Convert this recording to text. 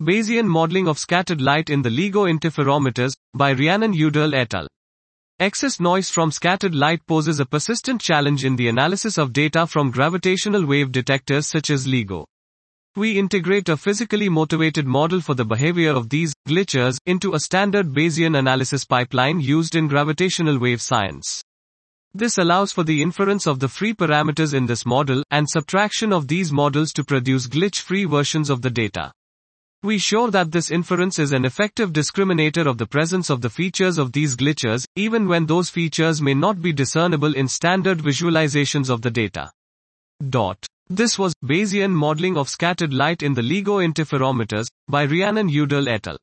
Bayesian Modeling of Scattered Light in the LIGO Interferometers, by Rhiannon Udall et al. Excess noise from scattered light poses a persistent challenge in the analysis of data from gravitational wave detectors such as LIGO. We integrate a physically motivated model for the behavior of these glitches into a standard Bayesian analysis pipeline used in gravitational wave science. This allows for the inference of the free parameters in this model and subtraction of these models to produce glitch-free versions of the data. We show that this inference is an effective discriminator of the presence of the features of these glitches, even when those features may not be discernible in standard visualizations of the data. Dot. This was Bayesian modeling of scattered light in the LIGO interferometers by Rhiannon Udall et al.